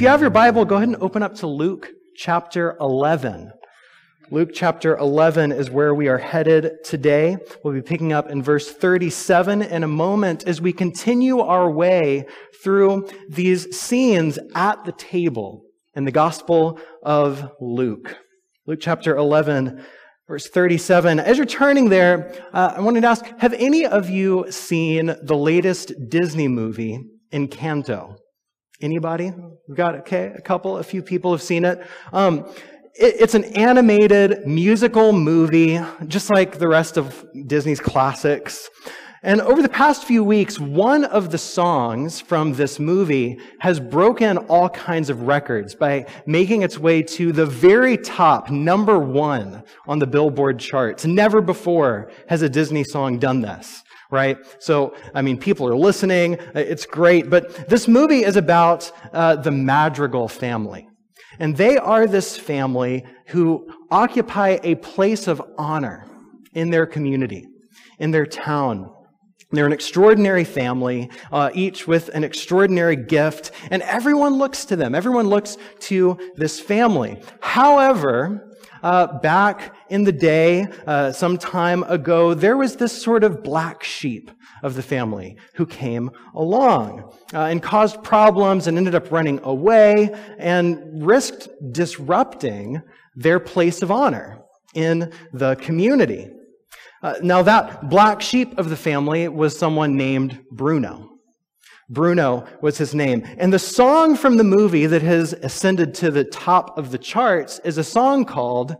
if you have your Bible, go ahead and open up to Luke chapter 11. Luke chapter 11 is where we are headed today. We'll be picking up in verse 37 in a moment as we continue our way through these scenes at the table in the Gospel of Luke. Luke chapter 11, verse 37. As you're turning there, uh, I wanted to ask Have any of you seen the latest Disney movie, Encanto? Anybody? We've got okay, a couple, a few people have seen it. Um, it, it's an animated musical movie, just like the rest of Disney's classics. And over the past few weeks, one of the songs from this movie has broken all kinds of records by making its way to the very top, number one on the Billboard charts. Never before has a Disney song done this right? So, I mean, people are listening. It's great. But this movie is about uh, the Madrigal family. And they are this family who occupy a place of honor in their community, in their town. They're an extraordinary family, uh, each with an extraordinary gift, and everyone looks to them. Everyone looks to this family. However, uh, back in the day, uh, some time ago, there was this sort of black sheep of the family who came along uh, and caused problems and ended up running away and risked disrupting their place of honor in the community. Uh, now, that black sheep of the family was someone named Bruno. Bruno was his name. And the song from the movie that has ascended to the top of the charts is a song called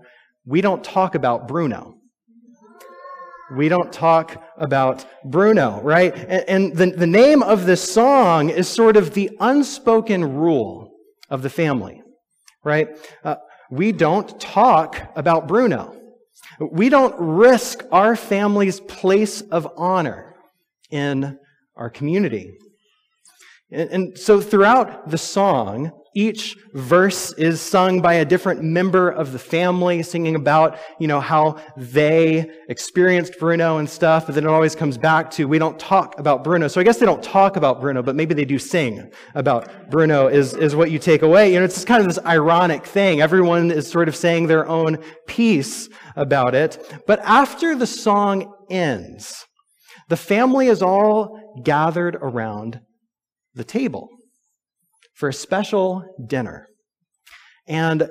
We Don't Talk About Bruno. We don't talk about Bruno, right? And, the, the name of this song is sort of the unspoken rule of the family, right? Uh, we don't talk about Bruno. We don't risk our family's place of honor in our community. And, and, so throughout the song, each verse is sung by a different member of the family, singing about, you know, how they experienced Bruno and stuff, but then it always comes back to, we don't talk about Bruno. So I guess they don't talk about Bruno, but maybe they do sing about Bruno is, is what you take away. You know, it's just kind of this ironic thing. Everyone is sort of saying their own piece about it. But after the song ends, the family is all gathered around the table for a special dinner. And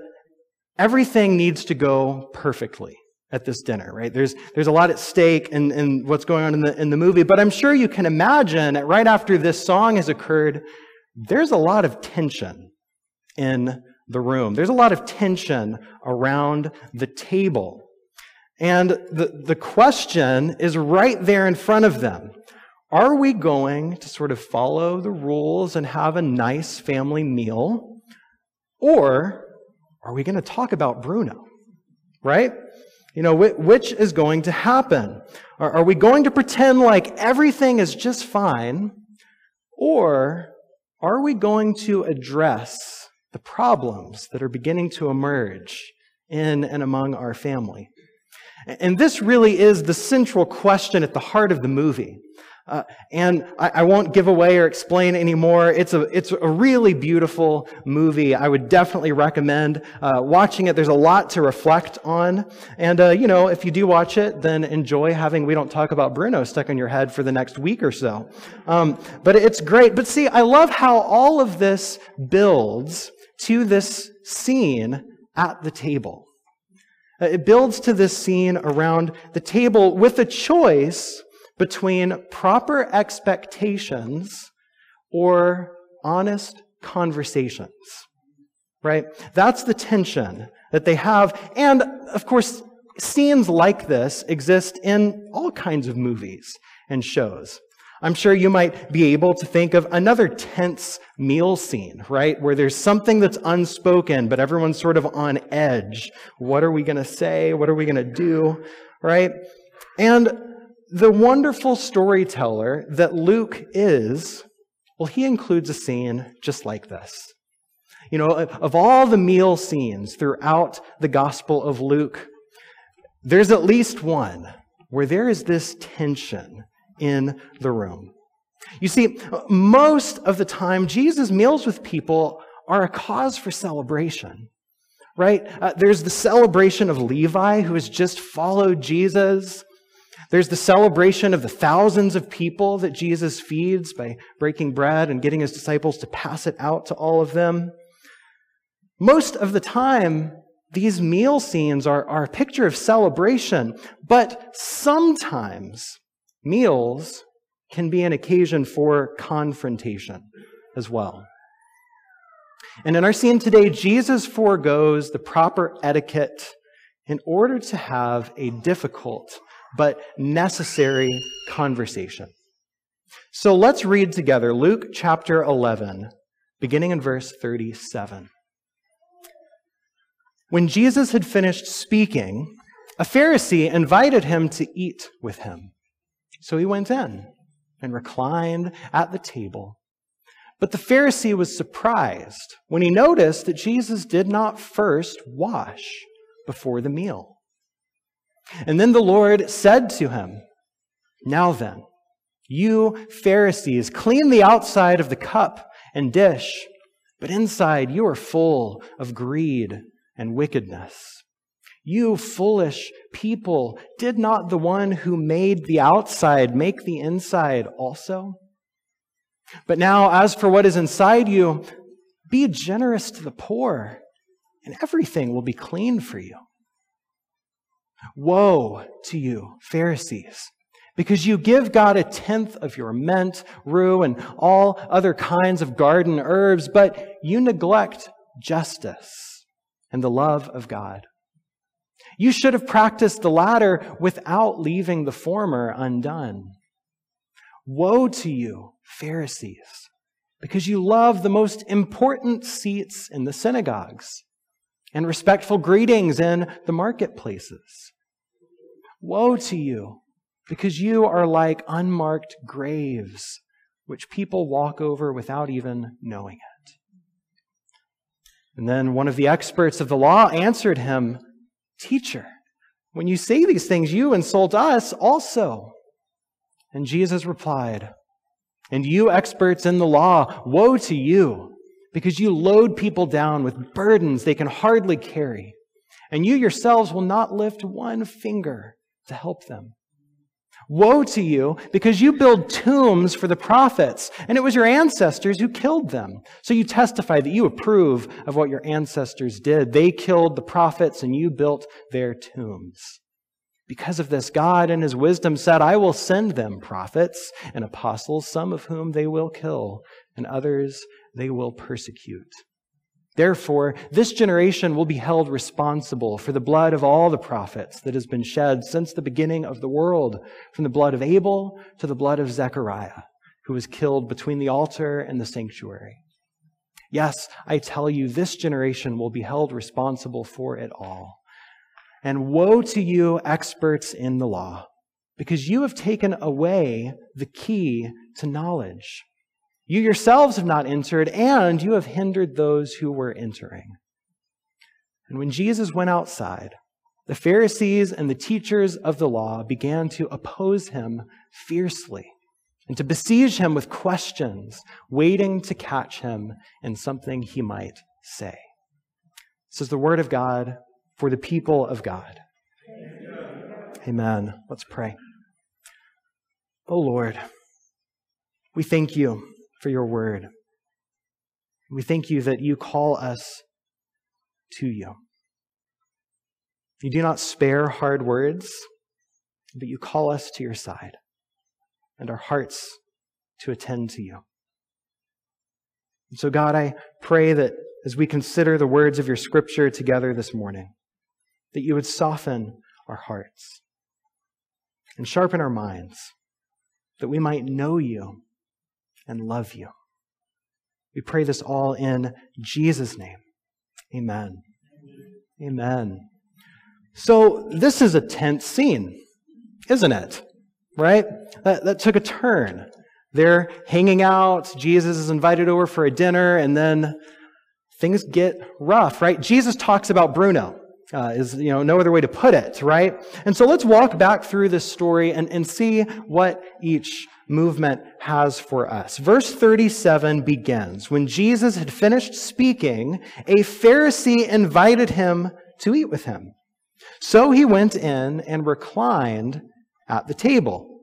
everything needs to go perfectly at this dinner, right? There's, there's a lot at stake in, in what's going on in the, in the movie, but I'm sure you can imagine that right after this song has occurred, there's a lot of tension in the room. There's a lot of tension around the table. And the, the question is right there in front of them. Are we going to sort of follow the rules and have a nice family meal? Or are we going to talk about Bruno? Right? You know, which is going to happen? Are we going to pretend like everything is just fine? Or are we going to address the problems that are beginning to emerge in and among our family? And this really is the central question at the heart of the movie. Uh, and I, I, won't give away or explain anymore. It's a, it's a really beautiful movie. I would definitely recommend uh, watching it. There's a lot to reflect on. And, uh, you know, if you do watch it, then enjoy having We Don't Talk About Bruno stuck in your head for the next week or so. Um, but it's great. But see, I love how all of this builds to this scene at the table. Uh, it builds to this scene around the table with a choice between proper expectations or honest conversations. Right? That's the tension that they have. And of course, scenes like this exist in all kinds of movies and shows. I'm sure you might be able to think of another tense meal scene, right? Where there's something that's unspoken, but everyone's sort of on edge. What are we going to say? What are we going to do? Right? And the wonderful storyteller that Luke is, well, he includes a scene just like this. You know, of all the meal scenes throughout the Gospel of Luke, there's at least one where there is this tension in the room. You see, most of the time, Jesus' meals with people are a cause for celebration, right? Uh, there's the celebration of Levi, who has just followed Jesus. There's the celebration of the thousands of people that Jesus feeds by breaking bread and getting his disciples to pass it out to all of them. Most of the time, these meal scenes are, are a picture of celebration, but sometimes meals can be an occasion for confrontation as well. And in our scene today, Jesus foregoes the proper etiquette in order to have a difficult but necessary conversation. So let's read together Luke chapter 11, beginning in verse 37. When Jesus had finished speaking, a Pharisee invited him to eat with him. So he went in and reclined at the table. But the Pharisee was surprised when he noticed that Jesus did not first wash before the meal. And then the Lord said to him, Now then, you Pharisees, clean the outside of the cup and dish, but inside you are full of greed and wickedness. You foolish people, did not the one who made the outside make the inside also? But now, as for what is inside you, be generous to the poor, and everything will be clean for you. Woe to you, Pharisees, because you give God a tenth of your mint, rue, and all other kinds of garden herbs, but you neglect justice and the love of God. You should have practiced the latter without leaving the former undone. Woe to you, Pharisees, because you love the most important seats in the synagogues and respectful greetings in the marketplaces. Woe to you, because you are like unmarked graves, which people walk over without even knowing it. And then one of the experts of the law answered him, Teacher, when you say these things, you insult us also. And Jesus replied, And you experts in the law, woe to you, because you load people down with burdens they can hardly carry, and you yourselves will not lift one finger to help them. Woe to you, because you build tombs for the prophets, and it was your ancestors who killed them. So you testify that you approve of what your ancestors did. They killed the prophets, and you built their tombs. Because of this, God in his wisdom said, I will send them prophets and apostles, some of whom they will kill, and others they will persecute. Therefore, this generation will be held responsible for the blood of all the prophets that has been shed since the beginning of the world, from the blood of Abel to the blood of Zechariah, who was killed between the altar and the sanctuary. Yes, I tell you, this generation will be held responsible for it all. And woe to you, experts in the law, because you have taken away the key to knowledge. You yourselves have not entered, and you have hindered those who were entering. And when Jesus went outside, the Pharisees and the teachers of the law began to oppose him fiercely and to besiege him with questions, waiting to catch him in something he might say. This is the word of God for the people of God. Amen. Let's pray. Oh Lord, we thank you for your word. We thank you that you call us to you. You do not spare hard words, but you call us to your side and our hearts to attend to you. And so, God, I pray that as we consider the words of your scripture together this morning, that you would soften our hearts and sharpen our minds, that we might know you and love you. We pray this all in Jesus' name. Amen. Amen. So, this is a tense scene, isn't it? Right? That, that took a turn. They're hanging out. Jesus is invited over for a dinner, and then things get rough, right? Jesus talks about Bruno. Uh, is you know no other way to put it, right? And so let's walk back through this story and, and see what each movement has for us. Verse 37 begins When Jesus had finished speaking, a Pharisee invited him to eat with him. So he went in and reclined at the table.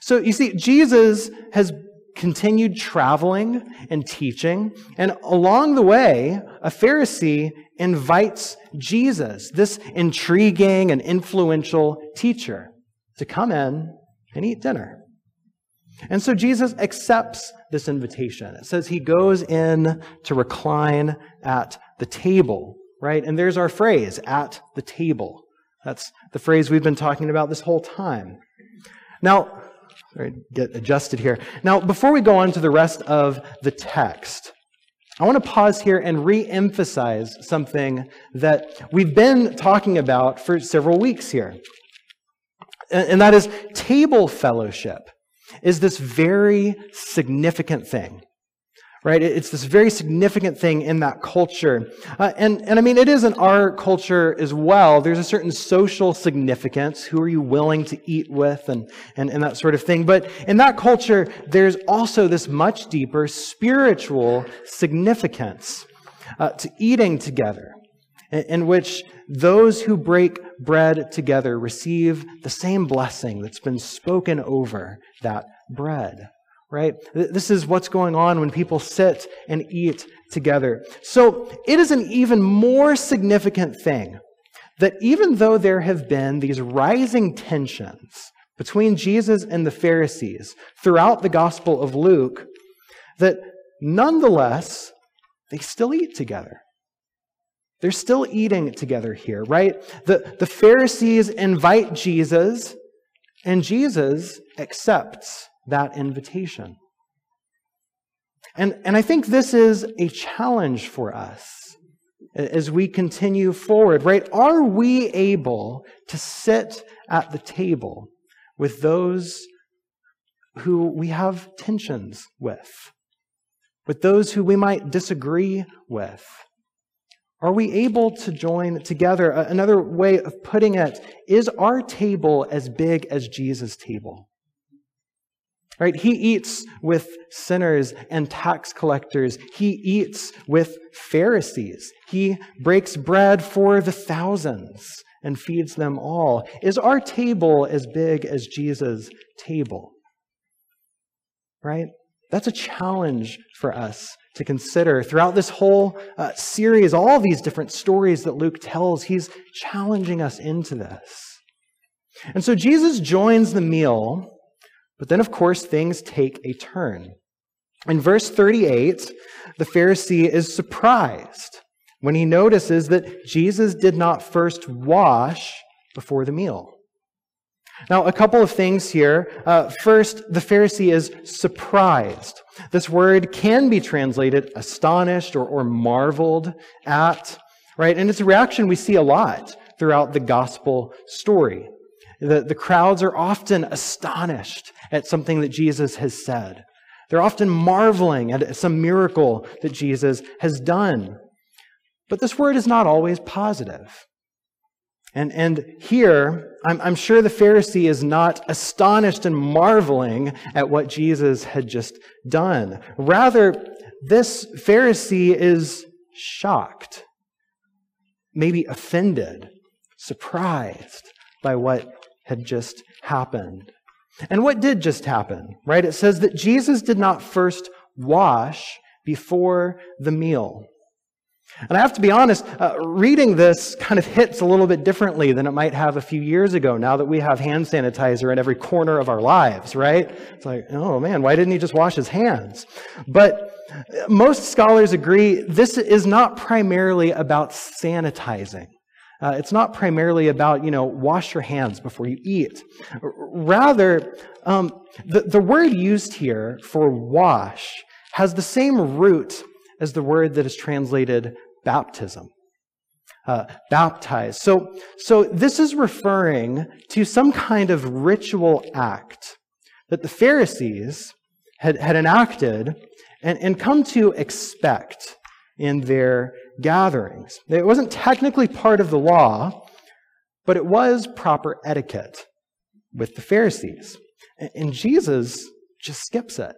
So you see, Jesus has continued traveling and teaching, and along the way, a Pharisee invites Jesus, this intriguing and influential teacher, to come in and eat dinner. And so Jesus accepts this invitation. It says he goes in to recline at the table, right? And there's our phrase, at the table. That's the phrase we've been talking about this whole time. Now, get adjusted here. Now, before we go on to the rest of the text, I want to pause here and re emphasize something that we've been talking about for several weeks here. And that is table fellowship is this very significant thing right? It's this very significant thing in that culture. Uh, and, and I mean, it is in our culture as well. There's a certain social significance. Who are you willing to eat with and, and, and that sort of thing. But in that culture, there's also this much deeper spiritual significance uh, to eating together, in, in which those who break bread together receive the same blessing that's been spoken over that bread right? This is what's going on when people sit and eat together. So it is an even more significant thing that even though there have been these rising tensions between Jesus and the Pharisees throughout the Gospel of Luke, that nonetheless, they still eat together. They're still eating together here, right? The, the Pharisees invite Jesus, and Jesus accepts that invitation. And, and I think this is a challenge for us as we continue forward, right? Are we able to sit at the table with those who we have tensions with, with those who we might disagree with? Are we able to join together? Another way of putting it is our table as big as Jesus' table? Right? He eats with sinners and tax collectors. He eats with Pharisees. He breaks bread for the thousands and feeds them all. Is our table as big as Jesus' table? Right? That's a challenge for us to consider. Throughout this whole uh, series, all these different stories that Luke tells, he's challenging us into this. And so Jesus joins the meal but then, of course, things take a turn. In verse 38, the Pharisee is surprised when he notices that Jesus did not first wash before the meal. Now, a couple of things here. Uh, first, the Pharisee is surprised. This word can be translated astonished or, or marveled at, right? And it's a reaction we see a lot throughout the gospel story. The, the crowds are often astonished at something that Jesus has said. They're often marveling at some miracle that Jesus has done. But this word is not always positive. And, and here, I'm, I'm sure the Pharisee is not astonished and marveling at what Jesus had just done. Rather, this Pharisee is shocked, maybe offended, surprised by what had just happened. And what did just happen, right? It says that Jesus did not first wash before the meal. And I have to be honest, uh, reading this kind of hits a little bit differently than it might have a few years ago now that we have hand sanitizer in every corner of our lives, right? It's like, oh man, why didn't he just wash his hands? But most scholars agree this is not primarily about sanitizing. Uh, it's not primarily about, you know, wash your hands before you eat. Rather, um, the, the word used here for wash has the same root as the word that is translated baptism. Uh, baptize. So, so this is referring to some kind of ritual act that the Pharisees had, had enacted and, and come to expect in their gatherings. It wasn't technically part of the law, but it was proper etiquette with the Pharisees. And Jesus just skips it.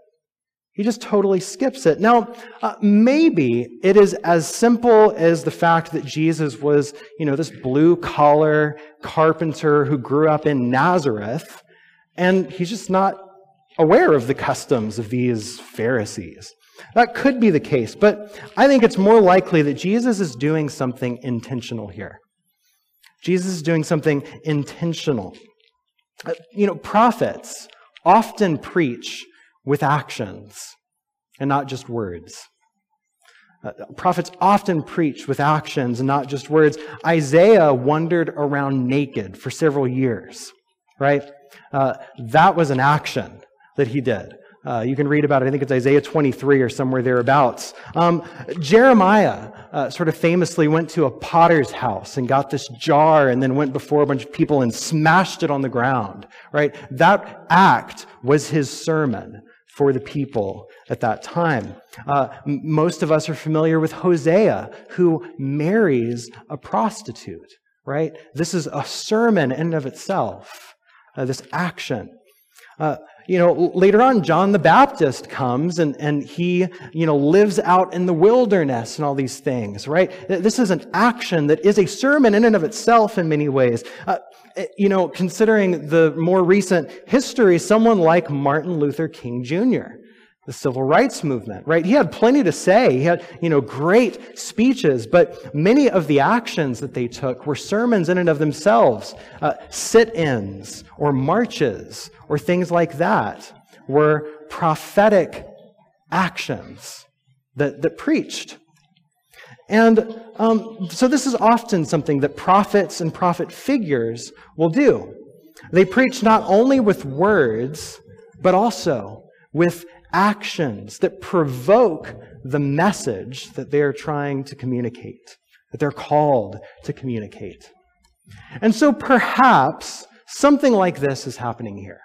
He just totally skips it. Now, uh, maybe it is as simple as the fact that Jesus was, you know, this blue collar carpenter who grew up in Nazareth, and he's just not aware of the customs of these Pharisees. That could be the case, but I think it's more likely that Jesus is doing something intentional here. Jesus is doing something intentional. Uh, you know, prophets often preach with actions and not just words. Uh, prophets often preach with actions and not just words. Isaiah wandered around naked for several years, right? Uh, that was an action that he did. Uh, you can read about it. I think it's Isaiah 23 or somewhere thereabouts. Um, Jeremiah uh, sort of famously went to a potter's house and got this jar and then went before a bunch of people and smashed it on the ground, right? That act was his sermon for the people at that time. Uh, most of us are familiar with Hosea, who marries a prostitute, right? This is a sermon in and of itself, uh, this action. Uh, you know, later on, John the Baptist comes and, and he, you know, lives out in the wilderness and all these things, right? This is an action that is a sermon in and of itself in many ways. Uh, eh, you know, considering the more recent history, someone like Martin Luther King Jr., the civil rights movement, right? He had plenty to say. He had, you know, great speeches, but many of the actions that they took were sermons in and of themselves. Uh, sit-ins or marches or things like that were prophetic actions that, that preached. And um, so this is often something that prophets and prophet figures will do. They preach not only with words, but also with actions that provoke the message that they are trying to communicate, that they're called to communicate. And so perhaps something like this is happening here.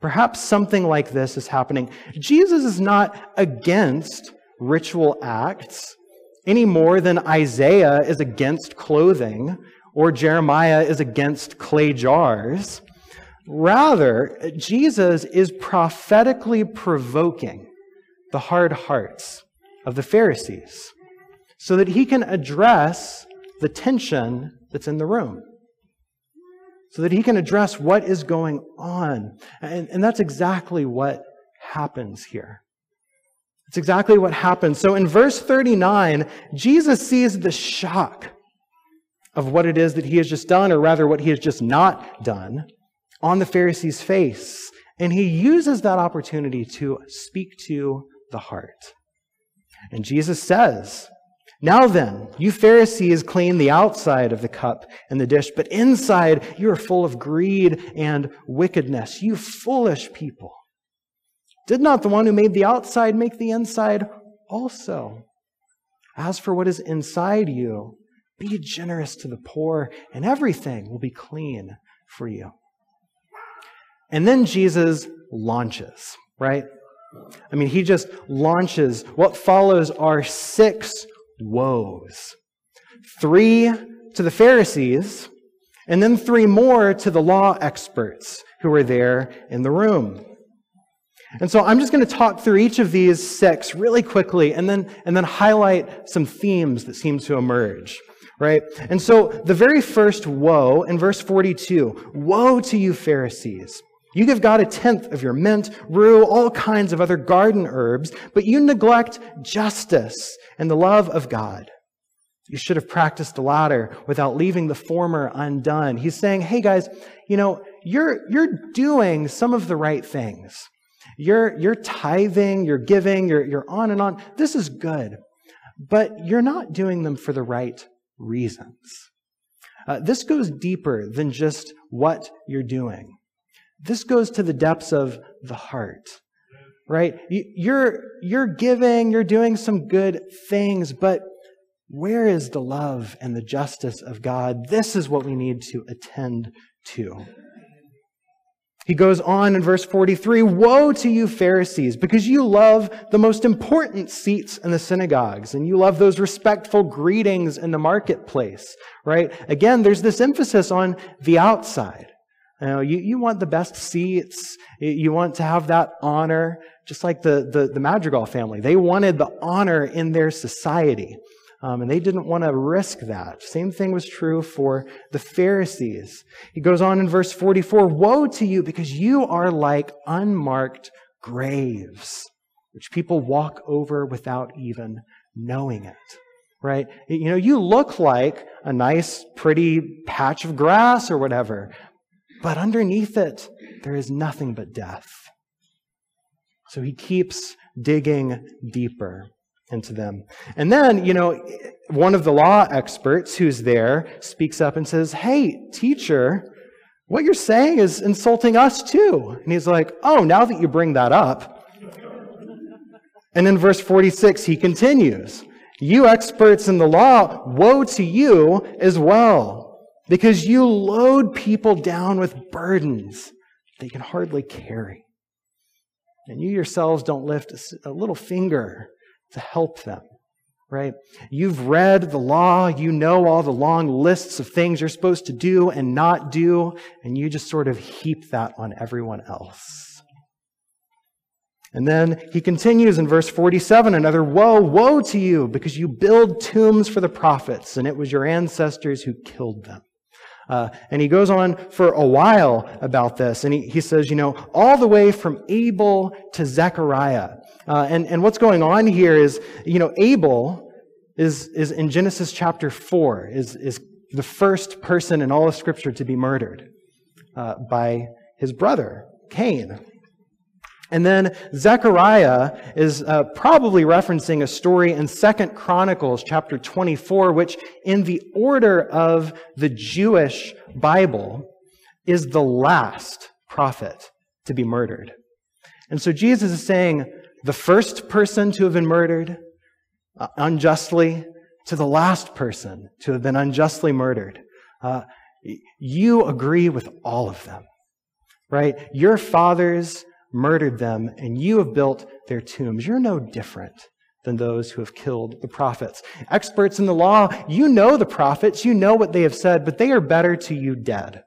Perhaps something like this is happening. Jesus is not against ritual acts any more than Isaiah is against clothing or Jeremiah is against clay jars. Rather, Jesus is prophetically provoking the hard hearts of the Pharisees so that he can address the tension that's in the room. So that he can address what is going on. And, and that's exactly what happens here. It's exactly what happens. So in verse 39, Jesus sees the shock of what it is that he has just done, or rather, what he has just not done on the Pharisee's face. And he uses that opportunity to speak to the heart. And Jesus says, Now then, you Pharisees clean the outside of the cup and the dish, but inside you are full of greed and wickedness. You foolish people. Did not the one who made the outside make the inside also? As for what is inside you, be generous to the poor, and everything will be clean for you. And then Jesus launches, right? I mean, he just launches. What follows are six woes three to the Pharisees, and then three more to the law experts who were there in the room. And so I'm just going to talk through each of these six really quickly and then, and then highlight some themes that seem to emerge right? And so the very first woe in verse 42 Woe to you, Pharisees! You give God a tenth of your mint, rue, all kinds of other garden herbs, but you neglect justice and the love of God. You should have practiced the latter without leaving the former undone. He's saying, hey guys, you know, you're, you're doing some of the right things. You're, you're tithing, you're giving, you're, you're on and on. This is good. But you're not doing them for the right reasons. Uh, this goes deeper than just what you're doing. This goes to the depths of the heart, right? You're, you're giving, you're doing some good things, but where is the love and the justice of God? This is what we need to attend to. He goes on in verse 43 Woe to you, Pharisees, because you love the most important seats in the synagogues and you love those respectful greetings in the marketplace, right? Again, there's this emphasis on the outside. You, know, you, you want the best seats. You want to have that honor, just like the, the, the Madrigal family. They wanted the honor in their society. Um, and they didn't want to risk that. Same thing was true for the Pharisees. He goes on in verse 44 Woe to you, because you are like unmarked graves, which people walk over without even knowing it. Right? You know, you look like a nice, pretty patch of grass or whatever, but underneath it, there is nothing but death. So he keeps digging deeper into them. And then, you know, one of the law experts who's there speaks up and says, Hey, teacher, what you're saying is insulting us too. And he's like, Oh, now that you bring that up. And in verse 46, he continues, You experts in the law, woe to you as well, because you load people down with burdens they can hardly carry. And you yourselves don't lift a little finger to help them, right? You've read the law, you know all the long lists of things you're supposed to do and not do, and you just sort of heap that on everyone else. And then he continues in verse 47 another woe, woe to you, because you build tombs for the prophets, and it was your ancestors who killed them. Uh, and he goes on for a while about this, and he, he says, you know, all the way from Abel to Zechariah. Uh, and, and what's going on here is, you know, Abel is, is in Genesis chapter 4, is, is the first person in all of Scripture to be murdered uh, by his brother, Cain. And then Zechariah is uh, probably referencing a story in Second Chronicles chapter 24, which in the order of the Jewish Bible is the last prophet to be murdered. And so Jesus is saying, the first person to have been murdered uh, unjustly to the last person to have been unjustly murdered. Uh, you agree with all of them, right? Your fathers murdered them and you have built their tombs. You're no different than those who have killed the prophets. Experts in the law, you know the prophets, you know what they have said, but they are better to you dead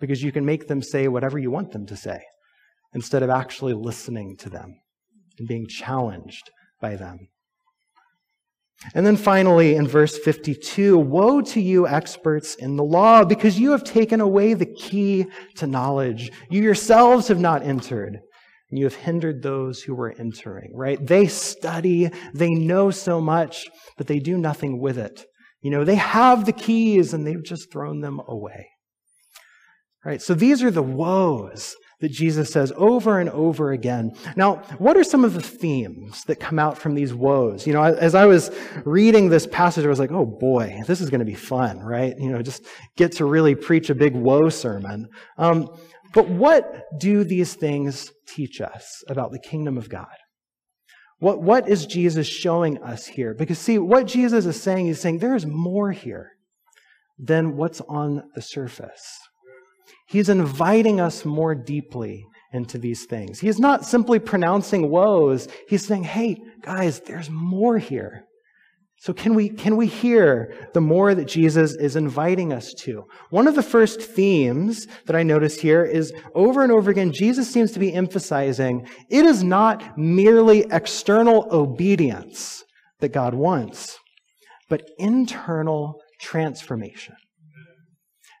because you can make them say whatever you want them to say instead of actually listening to them and being challenged by them. And then finally, in verse 52, woe to you, experts in the law, because you have taken away the key to knowledge. You yourselves have not entered, and you have hindered those who were entering, right? They study, they know so much, but they do nothing with it. You know, they have the keys and they've just thrown them away. Right? So these are the woes that Jesus says over and over again. Now, what are some of the themes that come out from these woes? You know, as I was reading this passage, I was like, oh boy, this is going to be fun, right? You know, just get to really preach a big woe sermon. Um, but what do these things teach us about the kingdom of God? What, what is Jesus showing us here? Because see, what Jesus is saying, he's saying there is more here than what's on the surface. He's inviting us more deeply into these things. He's not simply pronouncing woes. He's saying, hey, guys, there's more here. So can we, can we hear the more that Jesus is inviting us to? One of the first themes that I notice here is over and over again, Jesus seems to be emphasizing it is not merely external obedience that God wants, but internal transformation.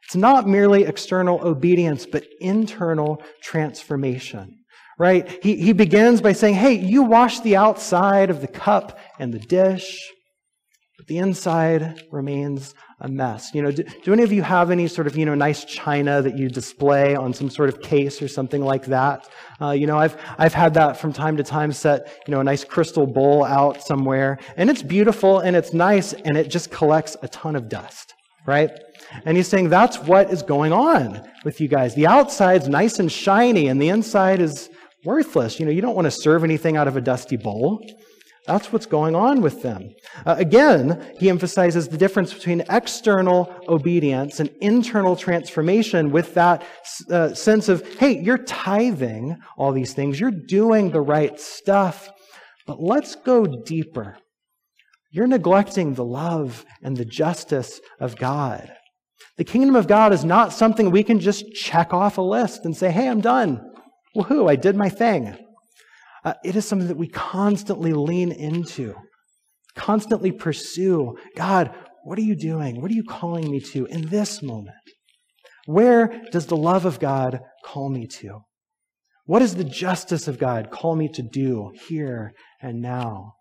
It's not merely external obedience, but internal transformation. Right? He, he begins by saying, Hey, you wash the outside of the cup and the dish, the inside remains a mess. You know, do, do any of you have any sort of, you know, nice china that you display on some sort of case or something like that? Uh, you know, I've, I've had that from time to time set, you know, a nice crystal bowl out somewhere, and it's beautiful and it's nice, and it just collects a ton of dust right? And he's saying that's what is going on with you guys. The outside's nice and shiny, and the inside is worthless. You know, you don't want to serve anything out of a dusty bowl. That's what's going on with them. Uh, again, he emphasizes the difference between external obedience and internal transformation with that uh, sense of, hey, you're tithing all these things, you're doing the right stuff, but let's go deeper. You're neglecting the love and the justice of God. The kingdom of God is not something we can just check off a list and say, hey, I'm done. Woohoo, I did my thing. Uh, it is something that we constantly lean into, constantly pursue. God, what are you doing? What are you calling me to in this moment? Where does the love of God call me to? What does the justice of God call me to do here and now?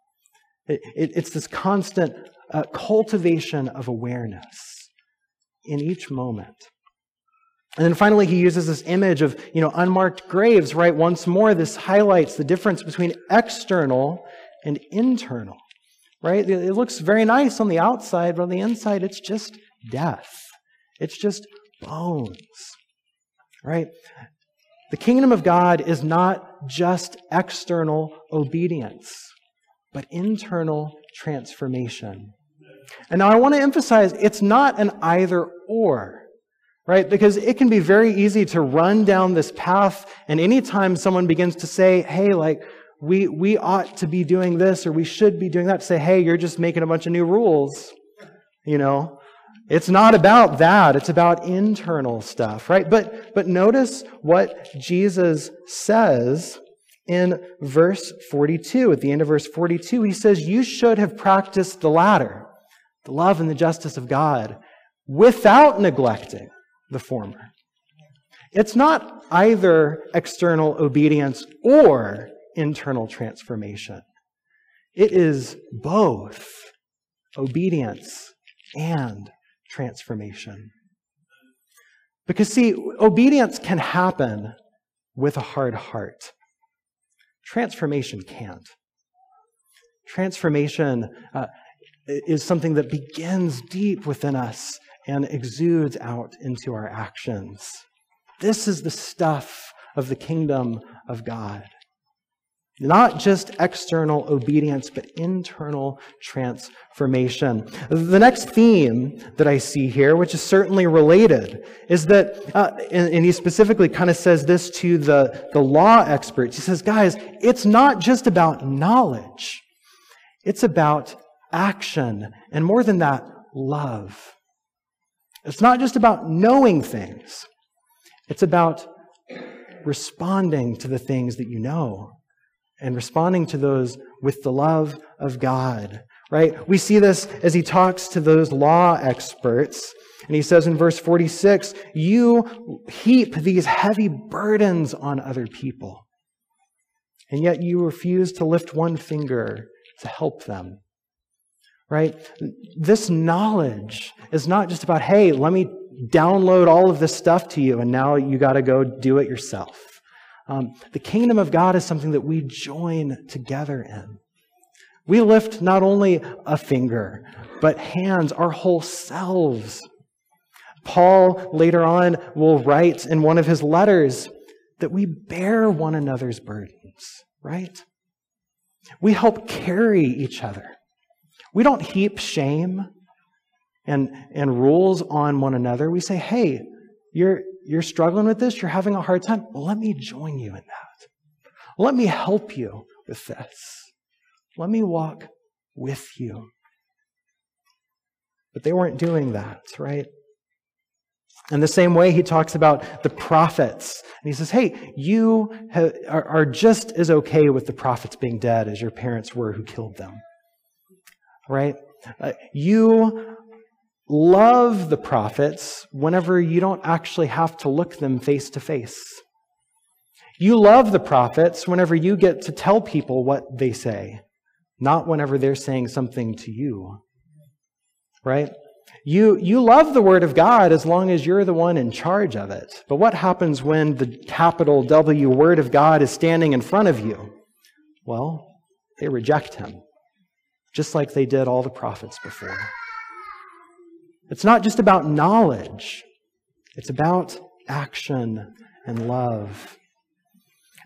It, it, it's this constant uh, cultivation of awareness in each moment. And then finally, he uses this image of, you know, unmarked graves, right? Once more, this highlights the difference between external and internal, right? It looks very nice on the outside, but on the inside, it's just death. It's just bones, right? The kingdom of God is not just external obedience, but internal transformation. And now I want to emphasize it's not an either or, right? Because it can be very easy to run down this path, and anytime someone begins to say, hey, like, we, we ought to be doing this or we should be doing that, say, hey, you're just making a bunch of new rules, you know? It's not about that. It's about internal stuff, right? But, but notice what Jesus says in verse 42. At the end of verse 42, he says, You should have practiced the latter, the love and the justice of God, without neglecting the former. It's not either external obedience or internal transformation. It is both obedience and transformation. Because, see, obedience can happen with a hard heart. Transformation can't. Transformation uh, is something that begins deep within us and exudes out into our actions. This is the stuff of the kingdom of God. Not just external obedience, but internal transformation. The next theme that I see here, which is certainly related, is that, uh, and, and he specifically kind of says this to the, the law experts. He says, guys, it's not just about knowledge, it's about action, and more than that, love. It's not just about knowing things, it's about responding to the things that you know and responding to those with the love of God, right? We see this as he talks to those law experts. And he says in verse 46, You heap these heavy burdens on other people, and yet you refuse to lift one finger to help them. Right? This knowledge is not just about, hey, let me download all of this stuff to you, and now you got to go do it yourself. Um, the kingdom of God is something that we join together in. We lift not only a finger, but hands, our whole selves. Paul later on will write in one of his letters that we bear one another's burdens, right? We help carry each other. We don't heap shame and, and rules on one another. We say, hey, you're, you're struggling with this, you're having a hard time, well, let me join you in that. Let me help you with this. Let me walk with you. But they weren't doing that, right? In the same way, he talks about the prophets. And he says, hey, you are just as okay with the prophets being dead as your parents were who killed them. Right? Uh, you love the prophets whenever you don't actually have to look them face to face. You love the prophets whenever you get to tell people what they say, not whenever they're saying something to you. Right? You, you love the Word of God as long as you're the one in charge of it. But what happens when the capital W Word of God is standing in front of you? Well, they reject Him, just like they did all the prophets before. It's not just about knowledge, it's about action and love.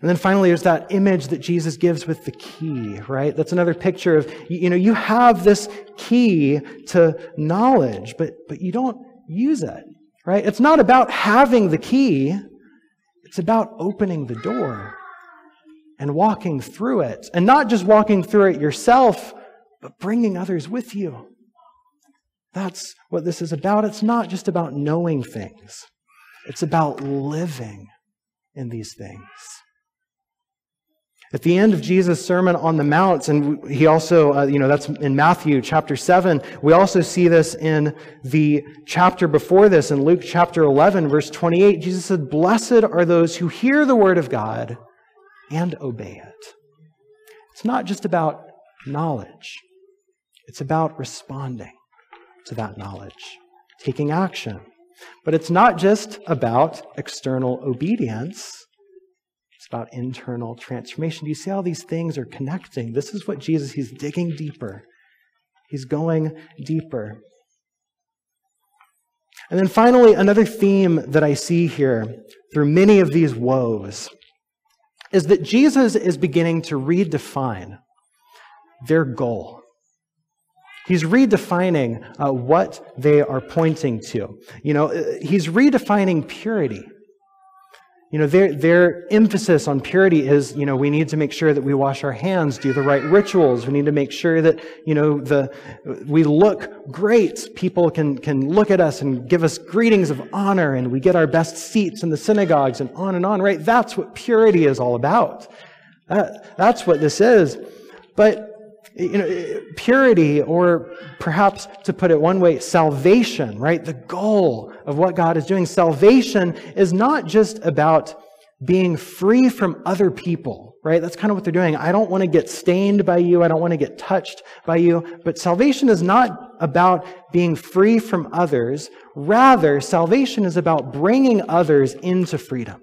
And then finally, there's that image that Jesus gives with the key, right? That's another picture of, you know, you have this key to knowledge, but, but you don't use it, right? It's not about having the key, it's about opening the door and walking through it. And not just walking through it yourself, but bringing others with you. That's what this is about. It's not just about knowing things, it's about living in these things. At the end of Jesus' Sermon on the Mount, and he also, uh, you know, that's in Matthew chapter 7, we also see this in the chapter before this, in Luke chapter 11, verse 28. Jesus said, Blessed are those who hear the word of God and obey it. It's not just about knowledge, it's about responding to that knowledge, taking action. But it's not just about external obedience. It's about internal transformation. Do you see how these things are connecting? This is what Jesus, he's digging deeper. He's going deeper. And then finally, another theme that I see here through many of these woes is that Jesus is beginning to redefine their goal. He's redefining uh, what they are pointing to. You know, uh, he's redefining purity. You know, their, their emphasis on purity is, you know, we need to make sure that we wash our hands, do the right rituals. We need to make sure that, you know, the, we look great. People can, can look at us and give us greetings of honor and we get our best seats in the synagogues and on and on, right? That's what purity is all about. That, that's what this is. But you know, purity, or perhaps to put it one way, salvation, right? The goal of what God is doing. Salvation is not just about being free from other people, right? That's kind of what they're doing. I don't want to get stained by you. I don't want to get touched by you. But salvation is not about being free from others. Rather, salvation is about bringing others into freedom.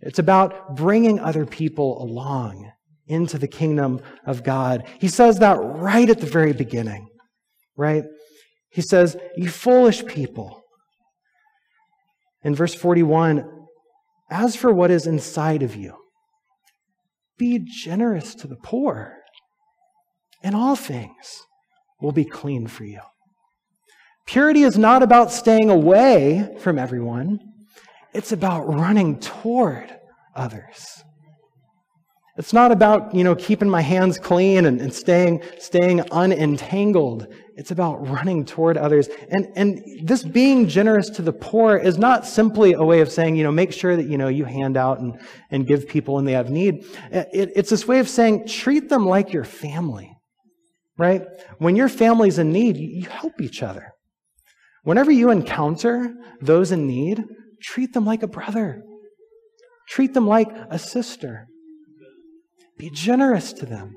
It's about bringing other people along into the kingdom of God. He says that right at the very beginning, right? He says, You foolish people. In verse 41, as for what is inside of you, be generous to the poor, and all things will be clean for you. Purity is not about staying away from everyone, it's about running toward others. It's not about, you know, keeping my hands clean and, and staying, staying unentangled. It's about running toward others. And, and this being generous to the poor is not simply a way of saying, you know, make sure that, you know, you hand out and, and give people when they have need. It, it's this way of saying, treat them like your family, right? When your family's in need, you, you help each other. Whenever you encounter those in need, treat them like a brother. Treat them like a sister. Be generous to them.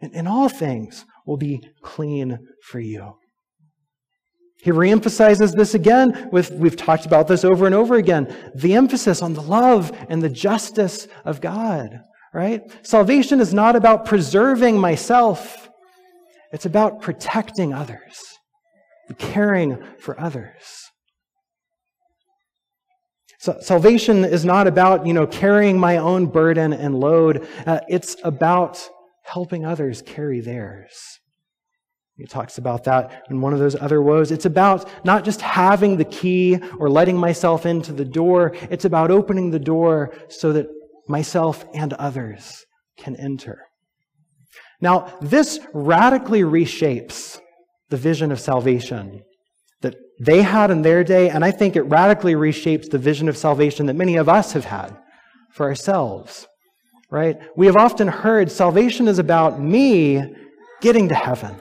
And in all things will be clean for you. He reemphasizes this again with, we've talked about this over and over again, the emphasis on the love and the justice of God, right? Salvation is not about preserving myself. It's about protecting others, caring for others. So, salvation is not about, you know, carrying my own burden and load. Uh, it's about helping others carry theirs. He talks about that in one of those other woes. It's about not just having the key or letting myself into the door. It's about opening the door so that myself and others can enter. Now, this radically reshapes the vision of salvation they had in their day, and I think it radically reshapes the vision of salvation that many of us have had for ourselves. Right? We have often heard salvation is about me getting to heaven.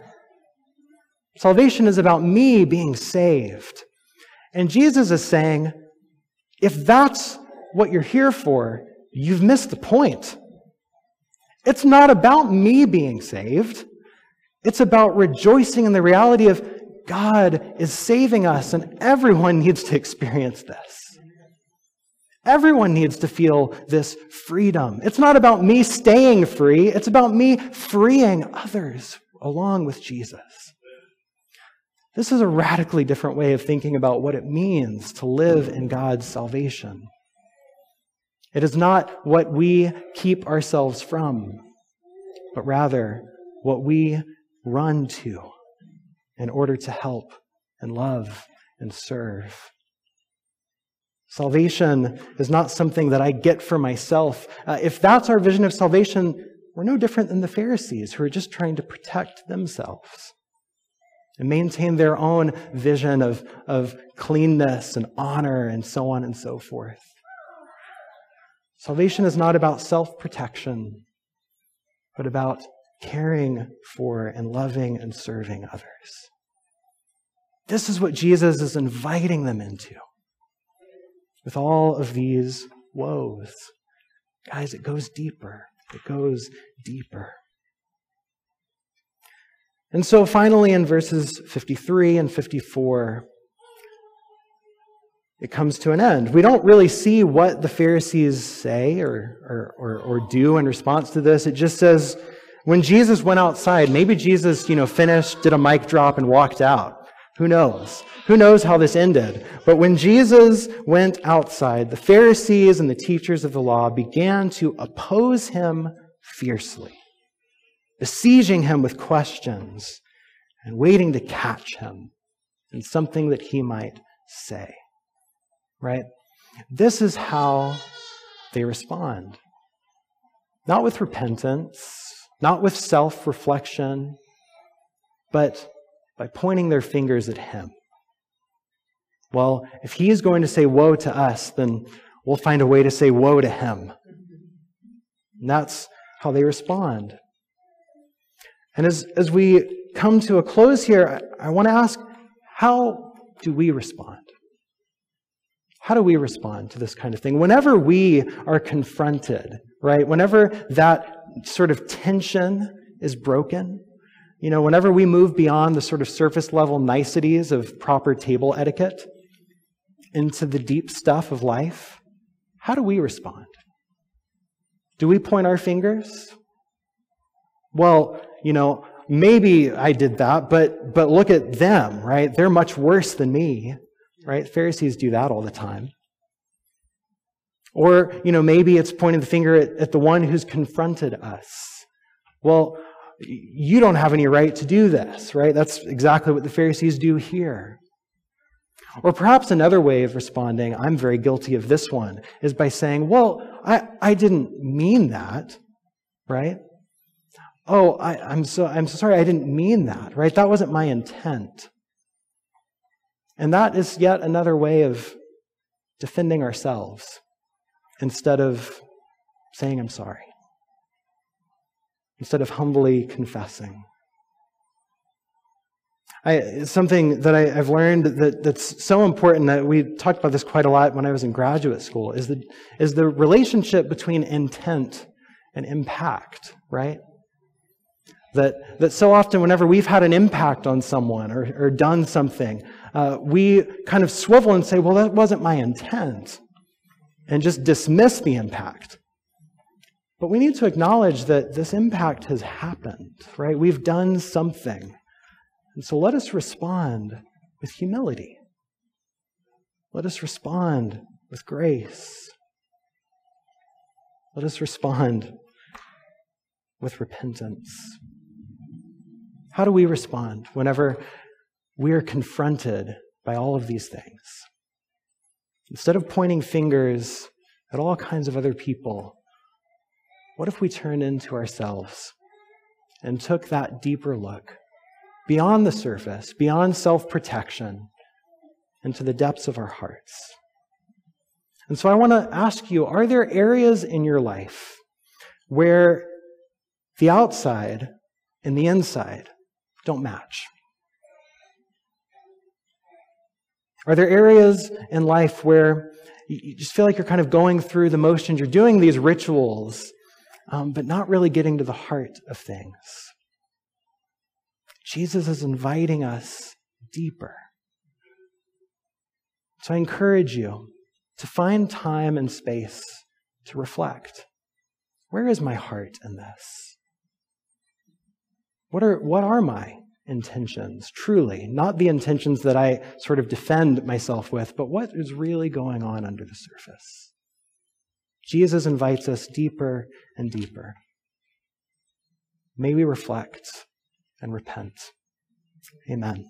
Salvation is about me being saved. And Jesus is saying, if that's what you're here for, you've missed the point. It's not about me being saved. It's about rejoicing in the reality of God is saving us, and everyone needs to experience this. Everyone needs to feel this freedom. It's not about me staying free, it's about me freeing others along with Jesus. This is a radically different way of thinking about what it means to live in God's salvation. It is not what we keep ourselves from, but rather what we run to in order to help and love and serve. Salvation is not something that I get for myself. Uh, if that's our vision of salvation, we're no different than the Pharisees who are just trying to protect themselves. and maintain their own vision of, of cleanness and honor and so on and so forth. Salvation is not about self protection, but about caring for and loving and serving others. This is what Jesus is inviting them into with all of these woes. Guys, it goes deeper. It goes deeper. And so finally, in verses 53 and 54, it comes to an end. We don't really see what the Pharisees say or, or, or, or, do in response to this. It just says, when Jesus went outside, maybe Jesus, you know, finished, did a mic drop, and walked out. Who knows? Who knows how this ended? But when Jesus went outside, the Pharisees and the teachers of the law began to oppose him fiercely, besieging him with questions and waiting to catch him in something that he might say. Right? This is how they respond. Not with repentance, not with self reflection, but by pointing their fingers at him. Well, if he is going to say woe to us, then we'll find a way to say woe to him. And that's how they respond. And as, as we come to a close here, I, I want to ask how do we respond? How do we respond to this kind of thing? Whenever we are confronted, right? Whenever that sort of tension is broken, you know, whenever we move beyond the sort of surface level niceties of proper table etiquette into the deep stuff of life, how do we respond? Do we point our fingers? Well, you know, maybe I did that, but but look at them, right? They're much worse than me, right? Pharisees do that all the time. Or, you know, maybe it's pointing the finger at, at the one who's confronted us. Well, you don't have any right to do this, right? That's exactly what the Pharisees do here. Or perhaps another way of responding, I'm very guilty of this one, is by saying, well, I, I didn't mean that, right? Oh, I, am so, I'm so sorry, I didn't mean that, right? That wasn't my intent. And that is yet another way of defending ourselves instead of saying, I'm sorry, instead of humbly confessing. I, something that I, have learned that, that's so important that we talked about this quite a lot when I was in graduate school is the, is the relationship between intent and impact, right? That, that so often, whenever we've had an impact on someone or, or done something, uh, we kind of swivel and say, well, that wasn't my intent and just dismiss the impact. But we need to acknowledge that this impact has happened, right? We've done something. And so let us respond with humility. Let us respond with grace. Let us respond with repentance. How do we respond whenever we are confronted by all of these things? Instead of pointing fingers at all kinds of other people, what if we turned into ourselves and took that deeper look beyond the surface, beyond self protection, into the depths of our hearts? And so I want to ask you are there areas in your life where the outside and the inside don't match? Are there areas in life where you just feel like you're kind of going through the motions, you're doing these rituals, um, but not really getting to the heart of things? Jesus is inviting us deeper. So I encourage you to find time and space to reflect. Where is my heart in this? What are, what are my intentions, truly, not the intentions that I sort of defend myself with, but what is really going on under the surface. Jesus invites us deeper and deeper. May we reflect and repent. Amen.